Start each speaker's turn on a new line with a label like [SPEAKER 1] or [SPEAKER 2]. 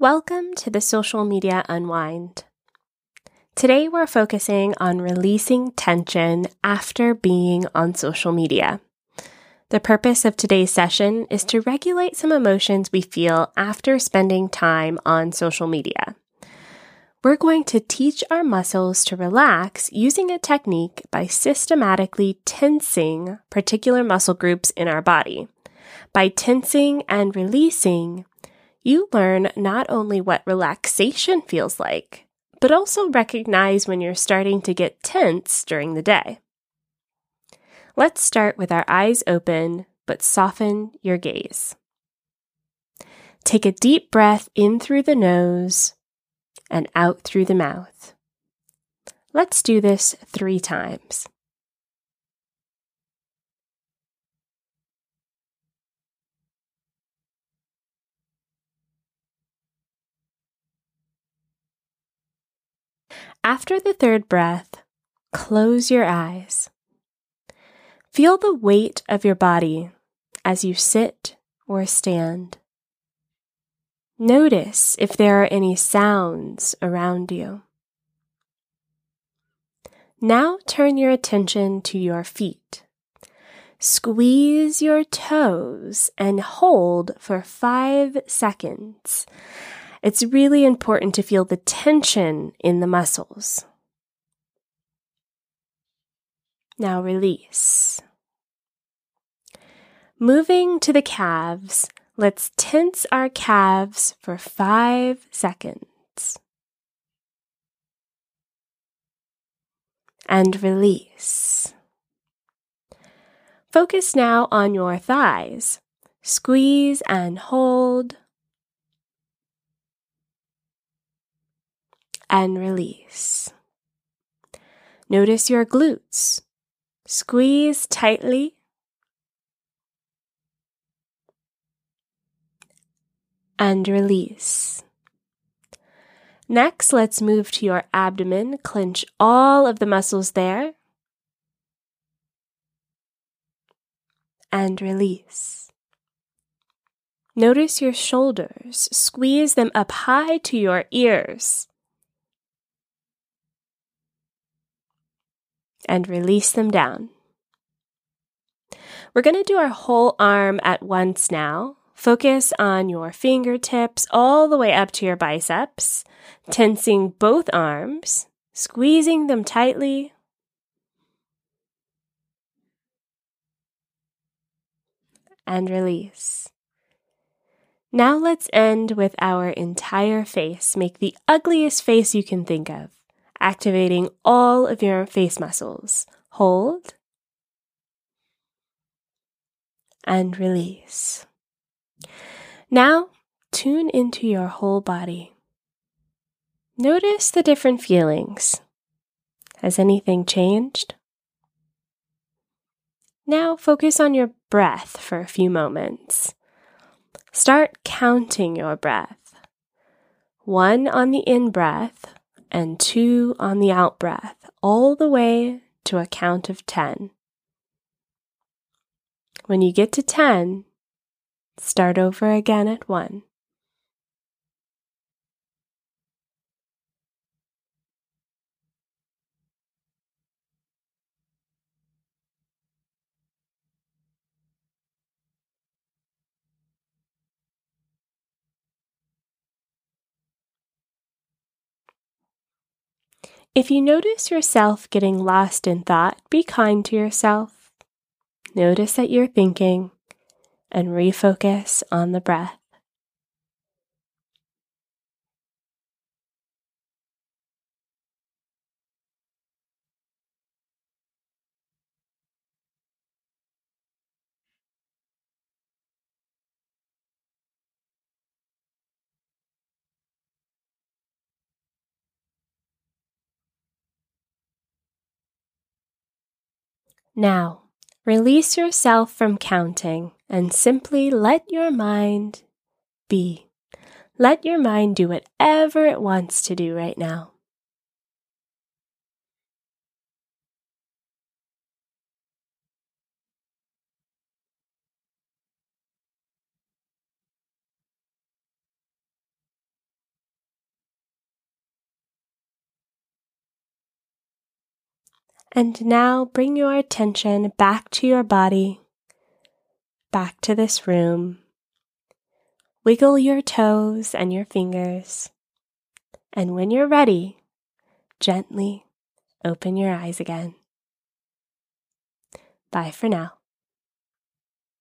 [SPEAKER 1] Welcome to the Social Media Unwind. Today we're focusing on releasing tension after being on social media. The purpose of today's session is to regulate some emotions we feel after spending time on social media. We're going to teach our muscles to relax using a technique by systematically tensing particular muscle groups in our body. By tensing and releasing, you learn not only what relaxation feels like, but also recognize when you're starting to get tense during the day. Let's start with our eyes open, but soften your gaze. Take a deep breath in through the nose and out through the mouth. Let's do this three times. After the third breath, close your eyes. Feel the weight of your body as you sit or stand. Notice if there are any sounds around you. Now turn your attention to your feet. Squeeze your toes and hold for five seconds it's really important to feel the tension in the muscles. Now release. Moving to the calves, let's tense our calves for five seconds. And release. Focus now on your thighs. Squeeze and hold. And release. Notice your glutes. Squeeze tightly. And release. Next, let's move to your abdomen. Clench all of the muscles there. And release. Notice your shoulders. Squeeze them up high to your ears. And release them down. We're going to do our whole arm at once now. Focus on your fingertips all the way up to your biceps, tensing both arms, squeezing them tightly. And release. Now let's end with our entire face. Make the ugliest face you can think of activating all of your face muscles. Hold and release. Now, tune into your whole body. Notice the different feelings. Has anything changed? Now, focus on your breath for a few moments. Start counting your breath. One on the in breath, and two on the out breath, all the way to a count of 10. When you get to 10, start over again at 1. If you notice yourself getting lost in thought, be kind to yourself. Notice that you're thinking and refocus on the breath. Now, release yourself from counting and simply let your mind be. Let your mind do whatever it wants to do right now. And now bring your attention back to your body, back to this room. Wiggle your toes and your fingers. And when you're ready, gently open your eyes again. Bye for now.